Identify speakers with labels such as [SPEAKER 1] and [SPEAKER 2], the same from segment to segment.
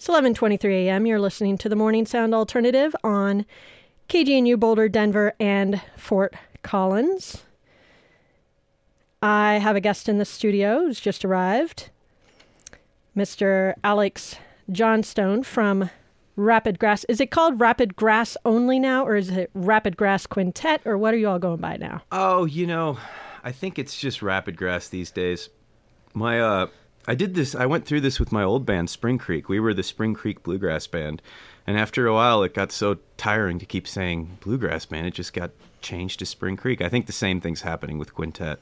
[SPEAKER 1] It's 11:23 a.m. You're listening to the Morning Sound Alternative on KGNU Boulder, Denver, and Fort Collins. I have a guest in the studio who's just arrived, Mr. Alex Johnston from Rapid Grass. Is it called Rapid Grass only now, or is it Rapid Grass Quintet, or what are you all going by now?
[SPEAKER 2] Oh, you know, I think it's just Rapid Grass these days. My uh I did this I went through this with my old band Spring Creek. We were the Spring Creek Bluegrass band. And after a while it got so tiring to keep saying Bluegrass band, it just got changed to Spring Creek. I think the same thing's happening with Quintet.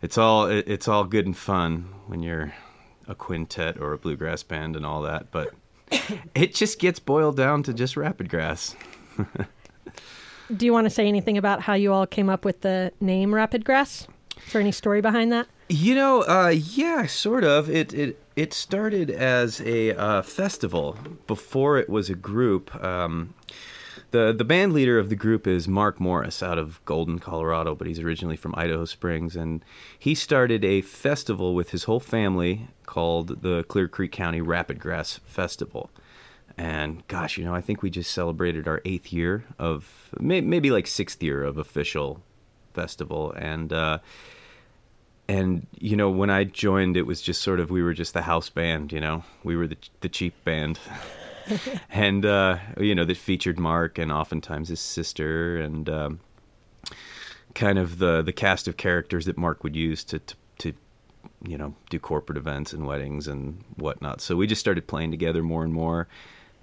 [SPEAKER 2] It's all it's all good and fun when you're a quintet or a bluegrass band and all that, but it just gets boiled down to just rapid grass.
[SPEAKER 1] Do you want to say anything about how you all came up with the name Rapid Grass? Is there any story behind that?
[SPEAKER 2] You know, uh, yeah, sort of. It it it started as a uh, festival before it was a group. Um, the the band leader of the group is Mark Morris out of Golden, Colorado, but he's originally from Idaho Springs, and he started a festival with his whole family called the Clear Creek County Rapid Grass Festival. And gosh, you know, I think we just celebrated our eighth year of maybe like sixth year of official festival, and. Uh, and you know when I joined, it was just sort of we were just the house band. You know, we were the the cheap band, and uh, you know that featured Mark and oftentimes his sister and um, kind of the the cast of characters that Mark would use to, to to you know do corporate events and weddings and whatnot. So we just started playing together more and more,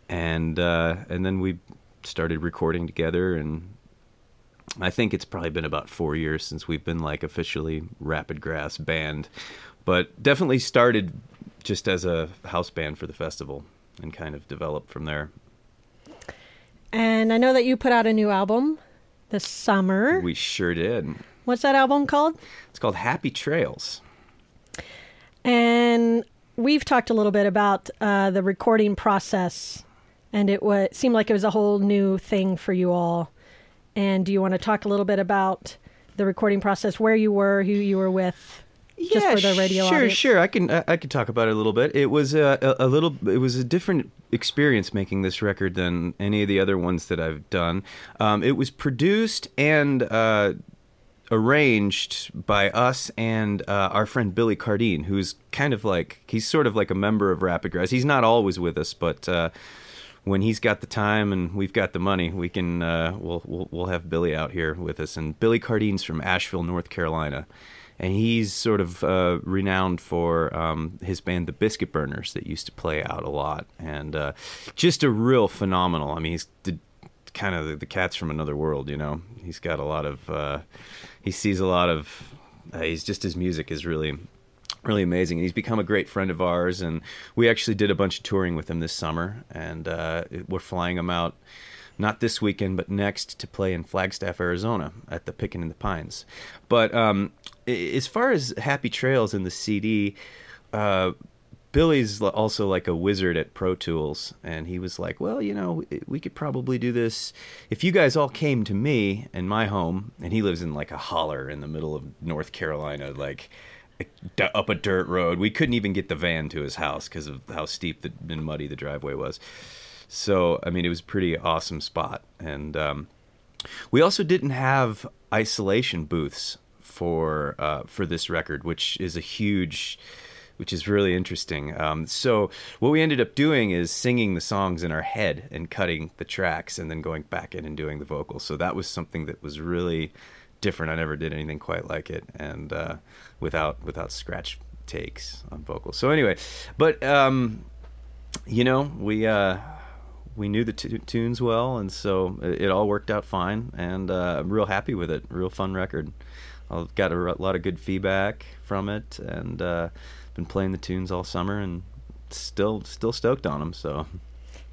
[SPEAKER 2] and uh, and then we started recording together and I think it's probably been about four years since we've been like officially Rapid Grass band, but definitely started just as a house band for the festival and kind of developed from there.
[SPEAKER 1] And I know that you put out a new album this summer.
[SPEAKER 2] We sure did.
[SPEAKER 1] What's that album called?
[SPEAKER 2] It's called Happy Trails.
[SPEAKER 1] And we've talked a little bit about uh, the recording process, and it was, seemed like it was a whole new thing for you all. And do you want to talk a little bit about the recording process, where you were, who you were with?
[SPEAKER 2] Yeah,
[SPEAKER 1] for the radio
[SPEAKER 2] sure,
[SPEAKER 1] audience?
[SPEAKER 2] sure. I can I can talk about it a little bit. It was a, a, a little. It was a different experience making this record than any of the other ones that I've done. Um, it was produced and uh, arranged by us and uh, our friend Billy Cardine, who's kind of like he's sort of like a member of Rapid Grass. He's not always with us, but. Uh, when he's got the time and we've got the money, we can uh, we'll, we'll we'll have Billy out here with us. And Billy Cardine's from Asheville, North Carolina, and he's sort of uh, renowned for um, his band, the Biscuit Burners, that used to play out a lot, and uh, just a real phenomenal. I mean, he's the, kind of the, the cat's from another world, you know. He's got a lot of uh, he sees a lot of. Uh, he's just his music is really really amazing. And he's become a great friend of ours, and we actually did a bunch of touring with him this summer, and uh, we're flying him out. Not this weekend, but next to play in Flagstaff, Arizona, at the Pickin' in the Pines. But um, as far as Happy Trails in the CD, uh, Billy's also like a wizard at Pro Tools, and he was like, "Well, you know, we could probably do this if you guys all came to me in my home." And he lives in like a holler in the middle of North Carolina, like up a dirt road. We couldn't even get the van to his house because of how steep and muddy the driveway was. So, I mean, it was a pretty awesome spot. And um, we also didn't have isolation booths for uh, for this record, which is a huge, which is really interesting. Um, so, what we ended up doing is singing the songs in our head and cutting the tracks, and then going back in and doing the vocals. So that was something that was really different. I never did anything quite like it, and uh, without without scratch takes on vocals. So anyway, but um, you know we uh, we knew the t- tunes well, and so it, it, all worked out fine, and uh, I'm real happy with it. Real fun record. I've got a, a lot of good feedback from it, and uh, been playing the tunes all summer, and still still stoked on them. So.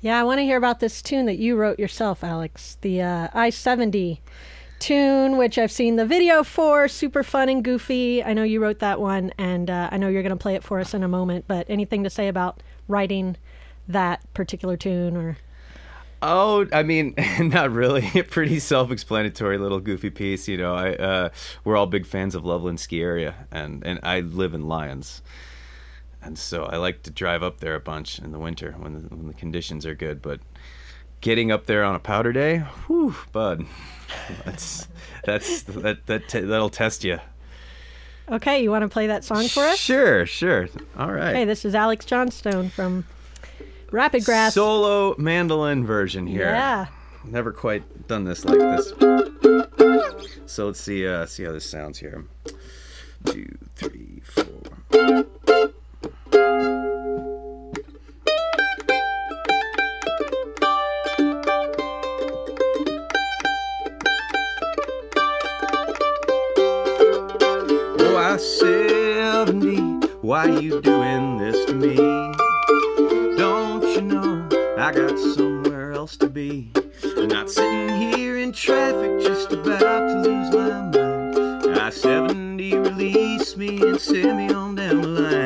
[SPEAKER 1] Yeah, I want to hear about this tune that you wrote yourself, Alex. The uh, I seventy tune, which I've seen the video for. Super fun and goofy. I know you wrote that one, and uh, I know you're going to play it for us in a moment. But anything to say about writing that particular tune, or?
[SPEAKER 2] Oh, I mean, not really. A pretty self-explanatory little goofy piece. You know, I uh, we're all big fans of Loveland Ski Area, and and I live in Lyons, and so I like to drive up there a bunch in the winter when the, when the conditions are good. But getting up there on a powder day, whew, bud, that's that's that that t- that'll test you.
[SPEAKER 1] Okay, you want to play that song for us?
[SPEAKER 2] Sure, sure. All right.
[SPEAKER 1] Hey, this is Alex Johnston from Rapid Grass.
[SPEAKER 2] Solo mandolin version here.
[SPEAKER 1] Yeah.
[SPEAKER 2] Never quite done this like this. So let's see uh see how this sounds here. Two, three, four. I 70, why you doing this to me? Don't you know I got somewhere else to be? I'm not sitting here in traffic just about to lose my mind. I 70 release me and send me on down the line.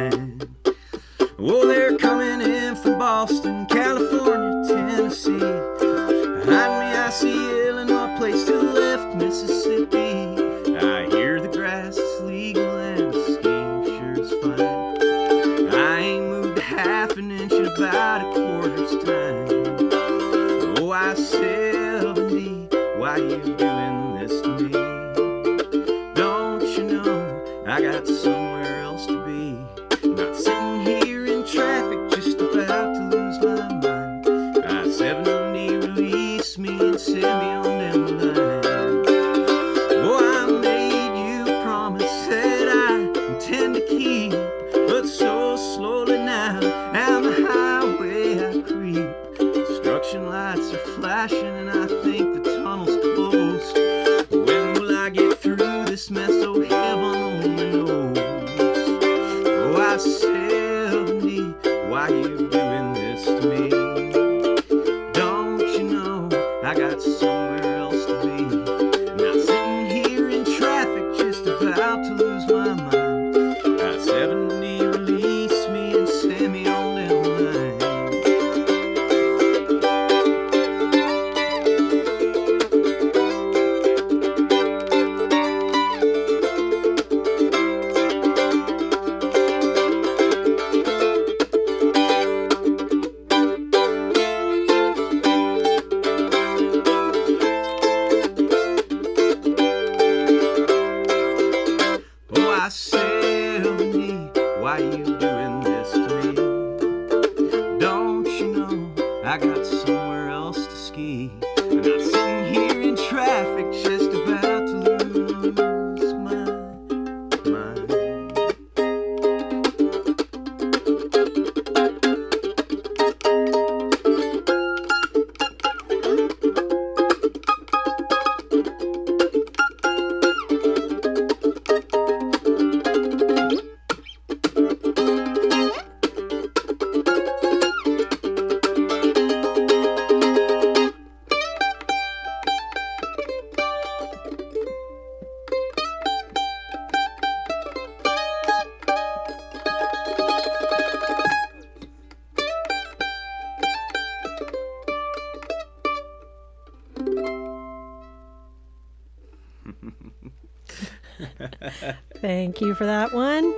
[SPEAKER 1] Thank you for that one.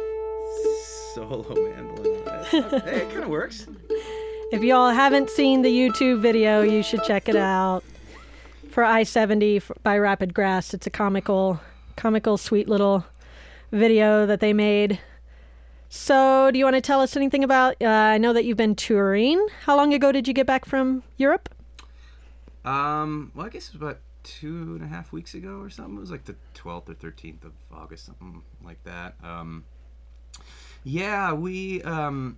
[SPEAKER 2] Solo mandolin. hey, it kind of works.
[SPEAKER 1] If y'all haven't seen the YouTube video, you should check it out. For I 70 by Rapid Grass, it's a comical, comical, sweet little video that they made. So, do you want to tell us anything about? Uh, I know that you've been touring. How long ago did you get back from Europe?
[SPEAKER 2] Um, well, I guess it was about two and a half weeks ago or something. It was like the 12th or 13th of August, something like that. Um, yeah, we, um,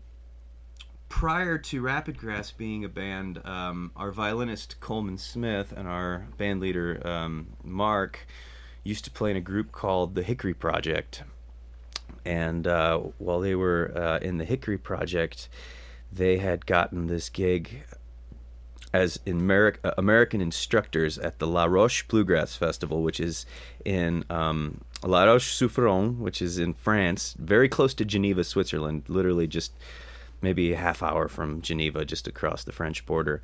[SPEAKER 2] prior to Rapid Grass being a band, um, our violinist Coleman Smith and our band leader um, Mark used to play in a group called the Hickory Project. And uh, while they were uh, in the Hickory Project, they had gotten this gig as in uh, American instructors at the La Roche Bluegrass Festival, which is in um, La Roche-sur-Foron, which is in France, very close to Geneva, Switzerland, literally just maybe a half hour from Geneva, just across the French border.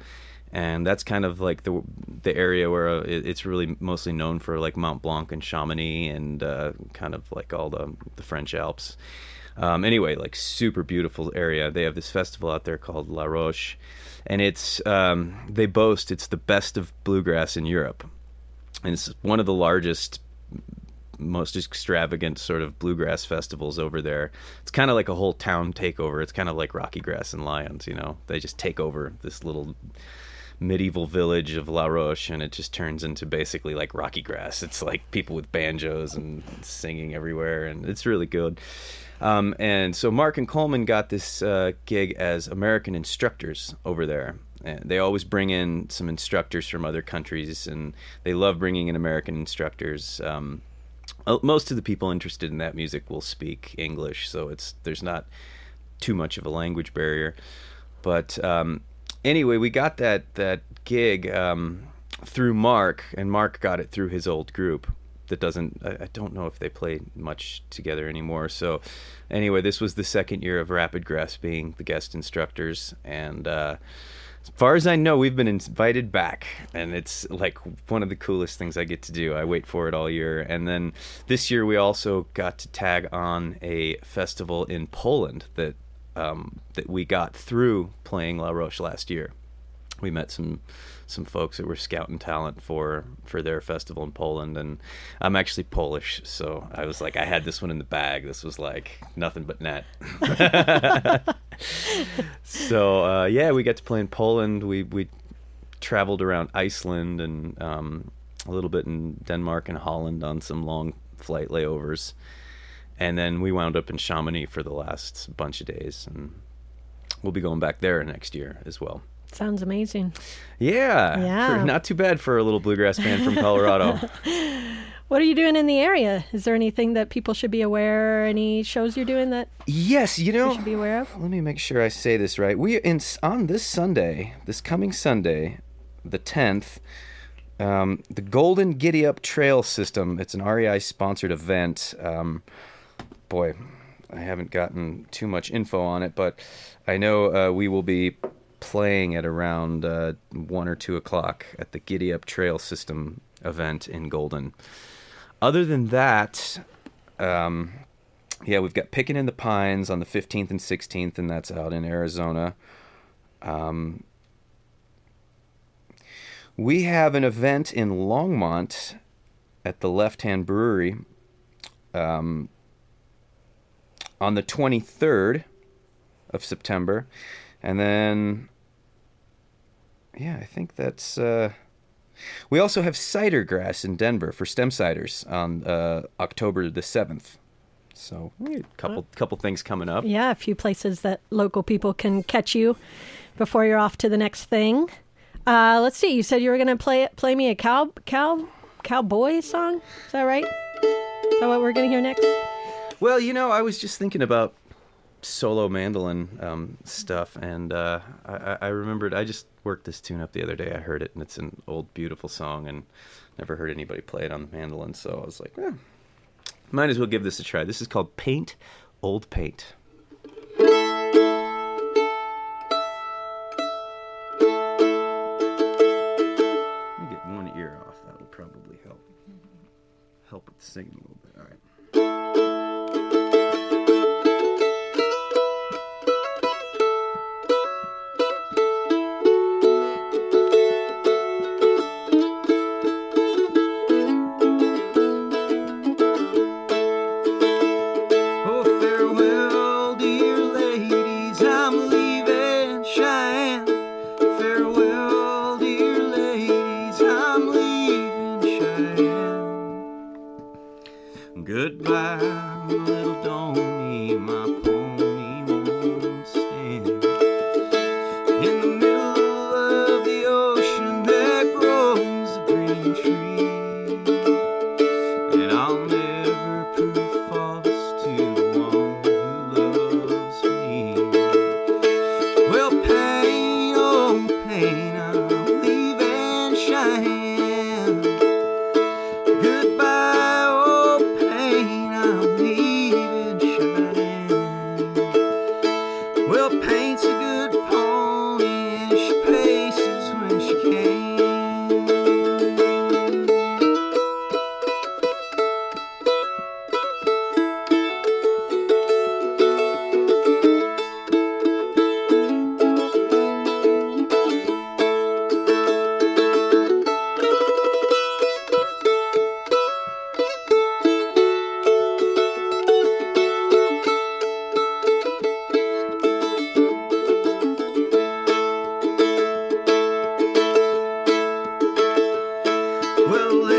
[SPEAKER 2] And that's kind of like the the area where uh, it, it's really mostly known for like Mont Blanc and Chamonix and uh, kind of like all the the French Alps. Um, anyway, like super beautiful area. They have this festival out there called La Roche, and it's um, they boast it's the best of bluegrass in Europe, and it's one of the largest most extravagant sort of bluegrass festivals over there. It's kind of like a whole town takeover. It's kind of like Rocky Grass and Lyons, you know. They just take over this little medieval village of La Roche and it just turns into basically like Rocky Grass. It's like people with banjos and singing everywhere and it's really good. Um, and so Mark and Coleman got this uh, gig as American instructors over there. And they always bring in some instructors from other countries, and they love bringing in American instructors. Um, uh, most of the people interested in that music will speak English, so it's there's not too much of a language barrier. But um, anyway, we got that that gig um, through Mark, and Mark got it through his old group. That doesn't. I, I don't know if they play much together anymore. So, anyway, this was the second year of Rapid Grass being the guest instructors, and uh, as far as I know, we've been invited back, and it's like one of the coolest things I get to do. I wait for it all year, and then this year we also got to tag on a festival in Poland that um, that we got through playing La Roche last year. We met some some folks that were scouting talent for for their festival in Poland, and I'm actually Polish, so I was like, I had this one in the bag. This was like nothing but net. so uh, yeah, we got to play in Poland. We we traveled around Iceland and um, a little bit in Denmark and Holland on some long flight layovers, and then we wound up in Chamonix for the last bunch of days, and we'll be going back there next year as well.
[SPEAKER 1] Sounds amazing.
[SPEAKER 2] Yeah,
[SPEAKER 1] Yeah.
[SPEAKER 2] not too bad for a little bluegrass band from Colorado.
[SPEAKER 1] What are you doing in the area? Is there anything that people should be aware? Any shows you're doing that
[SPEAKER 2] yes, you know,
[SPEAKER 1] should be aware of?
[SPEAKER 2] Let me make sure I say this right. We in on this Sunday, this coming Sunday, the tenth, um, the Golden Giddy Up Trail System. It's an REI sponsored event. Um, boy, I haven't gotten too much info on it, but I know uh, we will be playing at around uh, one or two o'clock at the Giddy Up Trail System event in Golden. Other than that, um, yeah, we've got Picking in the Pines on the 15th and 16th, and that's out in Arizona. Um, we have an event in Longmont at the Left Hand Brewery um, on the 23rd of September. And then, yeah, I think that's. Uh, we also have cider grass in Denver for stem ciders on uh, October the 7th. So, a couple couple things coming up.
[SPEAKER 1] Yeah, a few places that local people can catch you before you're off to the next thing. Uh, let's see. You said you were going to play play me a cow cow cowboy song. Is that right? Is that what we're going to hear next?
[SPEAKER 2] Well, you know, I was just thinking about solo mandolin um, stuff, and uh, I, I- remembered I just worked this tune up the other day. I heard it, and it's an old, beautiful song, and never heard anybody play it on the mandolin. So I was like, eh, might as well give this a try. This is called "Paint Old Paint." Let me get one ear off. That will probably help. Help with singing a little bit. Well,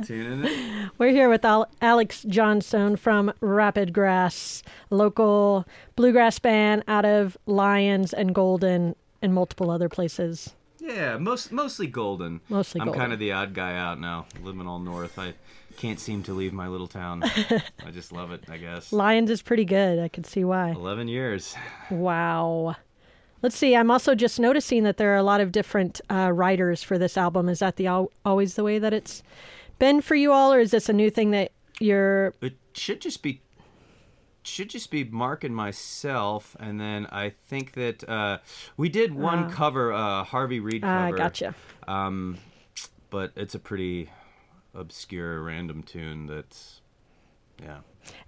[SPEAKER 2] a tune in it.
[SPEAKER 1] We're here with Al- Alex Johnston from Rapid Grass, local bluegrass band out of Lyons and Golden and multiple other places.
[SPEAKER 2] Yeah, most mostly golden.
[SPEAKER 1] Mostly
[SPEAKER 2] I'm
[SPEAKER 1] golden.
[SPEAKER 2] kind of the odd guy out now, living all north. I can't seem to leave my little town. I just love it. I guess.
[SPEAKER 1] Lyons is pretty good. I can see why.
[SPEAKER 2] Eleven years.
[SPEAKER 1] Wow. Let's see. I'm also just noticing that there are a lot of different uh, writers for this album. Is that the al- always the way that it's been for you all, or is this a new thing that you're?
[SPEAKER 2] It should just be should just be Mark and myself, and then I think that uh, we did one cover, uh, Harvey Reid
[SPEAKER 1] Ah,
[SPEAKER 2] cover.
[SPEAKER 1] gotcha.
[SPEAKER 2] Um, but it's a pretty obscure, random tune. That's yeah.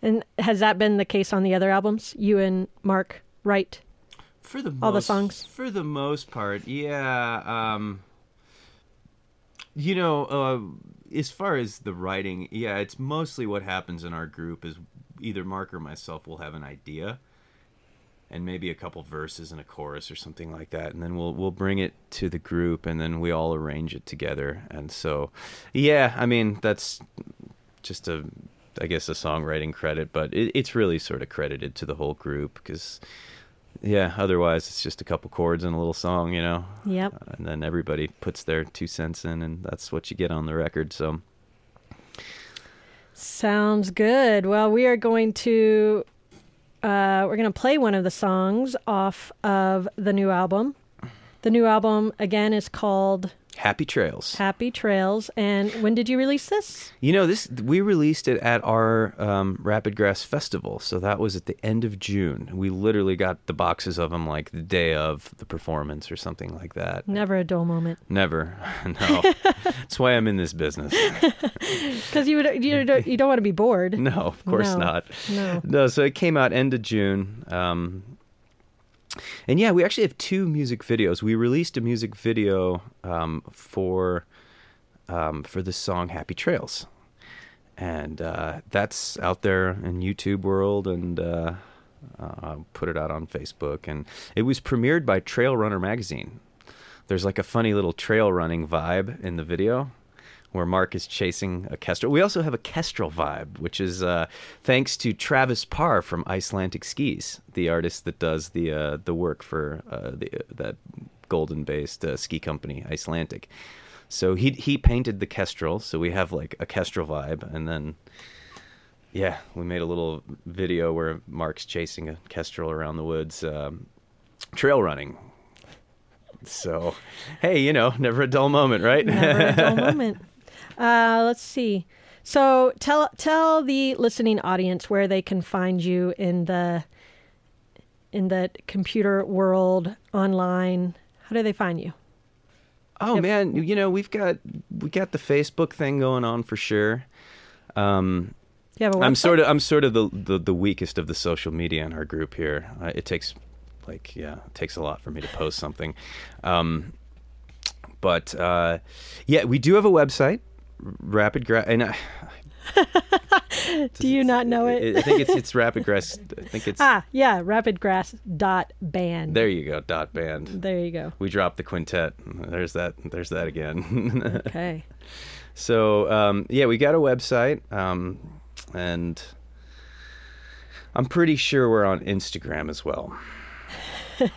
[SPEAKER 1] And has that been the case on the other albums? You and Mark write.
[SPEAKER 2] For the
[SPEAKER 1] All the songs?
[SPEAKER 2] For the most part, yeah. Um, you know, uh, as far as the writing, yeah, it's mostly what happens in our group is either Mark or myself will have an idea, and maybe a couple verses and a chorus or something like that, and then we'll we'll bring it to the group, and then we all arrange it together. And so, yeah, I mean that's just a I guess a songwriting credit, but it, it's really sort of credited to the whole group because yeah, otherwise it's just a couple chords and a little song, you know.
[SPEAKER 1] Yep.
[SPEAKER 2] And then everybody puts their two cents in, and that's what you get on the record. So
[SPEAKER 1] Sounds good. Well, we are going to uh, we're going to play one of the songs off of the new album. The new album again is called
[SPEAKER 2] happy trails.
[SPEAKER 1] Happy Trails. And when did you release this?
[SPEAKER 2] You know, this we released it at our um, Rapid Grass Festival, so that was at the end of June. We literally got the boxes of them like the day of the performance or something like that.
[SPEAKER 1] Never a dull moment.
[SPEAKER 2] Never, no. That's why I'm in this business.
[SPEAKER 1] Because you would, you don't, you don't want to be bored.
[SPEAKER 2] No, of course
[SPEAKER 1] No,
[SPEAKER 2] not.
[SPEAKER 1] no.
[SPEAKER 2] No, so it came out end of June. Um, and yeah, we actually have two music videos. We released a music video um, for um, for the song "Happy Trails," and uh, that's out there in YouTube world, and uh, uh, put it out on Facebook. And it was premiered by Trail Runner magazine. There's like a funny little trail running vibe in the video where Mark is chasing a kestrel. We also have a kestrel vibe, which is uh, thanks to Travis Parr from Icelantic Skis, the artist that does the uh, the work for uh, the, that golden-based uh, ski company, Icelantic. So he he painted the kestrel, so we have like a kestrel vibe, and then yeah, we made a little video where Mark's chasing a kestrel around the woods, um, trail running. So, hey, you know, never a dull moment, right?
[SPEAKER 1] Never a dull moment. Uh, let's see. So tell tell the listening audience where they can find you in the in the computer world online. How do they find you?
[SPEAKER 2] Oh
[SPEAKER 1] Yep.
[SPEAKER 2] man, you know we've got we got the Facebook thing going on for sure. Um,
[SPEAKER 1] Do you have a website?
[SPEAKER 2] I'm sort of I'm sort of the, the the weakest of the social media in our group here. Uh, it takes like yeah, it takes a lot for me to post something. Um, but uh, yeah, we do have a website, Rapid grass and I,
[SPEAKER 1] Do you not know it?
[SPEAKER 2] I think it's it's Rapid Grass. I think it's
[SPEAKER 1] ah, yeah, rapid grass dot band.
[SPEAKER 2] there. You go. Dot band.
[SPEAKER 1] There you go.
[SPEAKER 2] We dropped the quintet. There's that. There's that again.
[SPEAKER 1] Okay.
[SPEAKER 2] so um, yeah, we got a website, um, and I'm pretty sure we're on Instagram as well.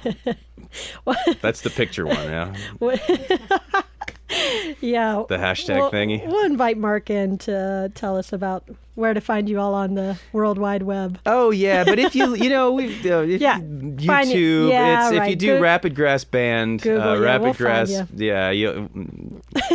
[SPEAKER 2] That's the picture one, yeah.
[SPEAKER 1] Yeah.
[SPEAKER 2] The hashtag
[SPEAKER 1] we'll,
[SPEAKER 2] thingy.
[SPEAKER 1] We'll invite Mark in to tell us about where to find you all on the World Wide Web.
[SPEAKER 2] Oh yeah, but if you you know we uh, if
[SPEAKER 1] Yeah.
[SPEAKER 2] you-
[SPEAKER 1] Find it.
[SPEAKER 2] YouTube,
[SPEAKER 1] Yeah,
[SPEAKER 2] it's, if you do
[SPEAKER 1] Goo-
[SPEAKER 2] Rapid Grass Band,
[SPEAKER 1] Google,
[SPEAKER 2] uh,
[SPEAKER 1] yeah,
[SPEAKER 2] Rapid
[SPEAKER 1] we'll
[SPEAKER 2] Grass,
[SPEAKER 1] you.
[SPEAKER 2] yeah, you,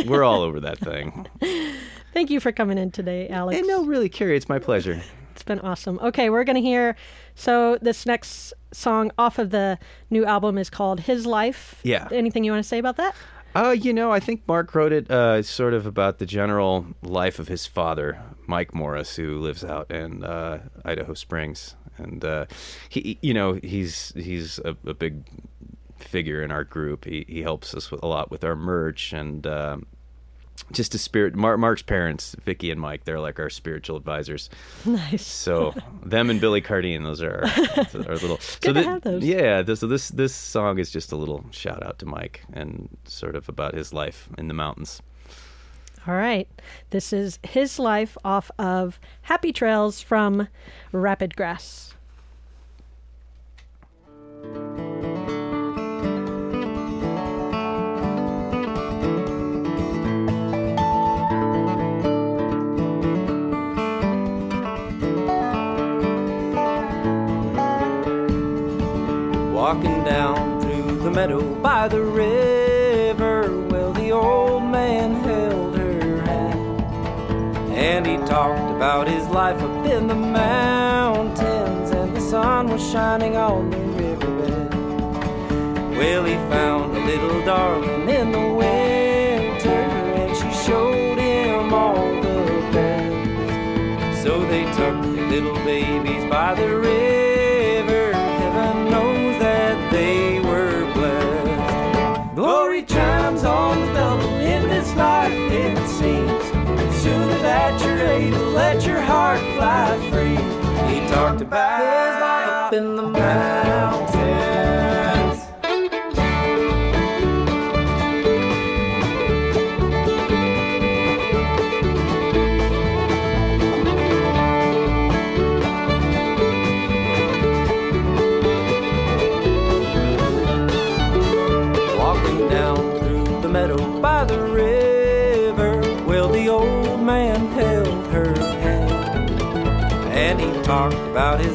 [SPEAKER 2] we're all over that thing.
[SPEAKER 1] Thank you for coming in today, Alex.
[SPEAKER 2] And no, really, Carrie, it's my pleasure.
[SPEAKER 1] It's been awesome. Okay, we're going to hear. So, this next song off of the new album is called His Life.
[SPEAKER 2] Yeah.
[SPEAKER 1] Anything you want to say about that?
[SPEAKER 2] Uh, you know, I think Mark wrote it uh, sort of about the general life of his father, Mike Morris, who lives out in uh, Idaho Springs, and uh, he, you know, he's he's a, a big figure in our group. He he helps us with a lot with our merch and. Um, just a spirit. Mar- Mark's parents, Vicky and Mike, they're like our spiritual advisors.
[SPEAKER 1] Nice.
[SPEAKER 2] So them and Billy Cardine, those are our, our little. so
[SPEAKER 1] good to
[SPEAKER 2] thi-
[SPEAKER 1] have those.
[SPEAKER 2] Yeah. So this this song is just a little shout out to Mike and sort of about his life in the mountains.
[SPEAKER 1] All right. This is His Life off of Happy Trails from Rapid Grass.
[SPEAKER 3] Walking down through the meadow by the river, well, the old man held her hand. And he talked about his life up in the mountains, and the sun was shining on the riverbed. Well, he found a little darling in the winter, and she showed him all the best. So they took their little babies by the river. Life, it seems. Sooner that you're able, let your heart fly free. He talked about his life up in the mountains.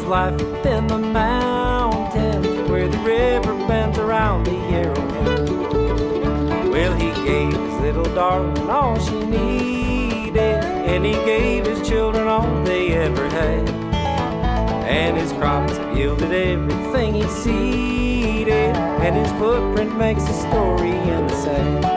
[SPEAKER 3] Life up in the mountains, where the river bends around the arrowhead. Well, he gave his little darling all she needed, and he gave his children all they ever had. And his crops have yielded everything he seeded, and his footprint makes a story in the sand.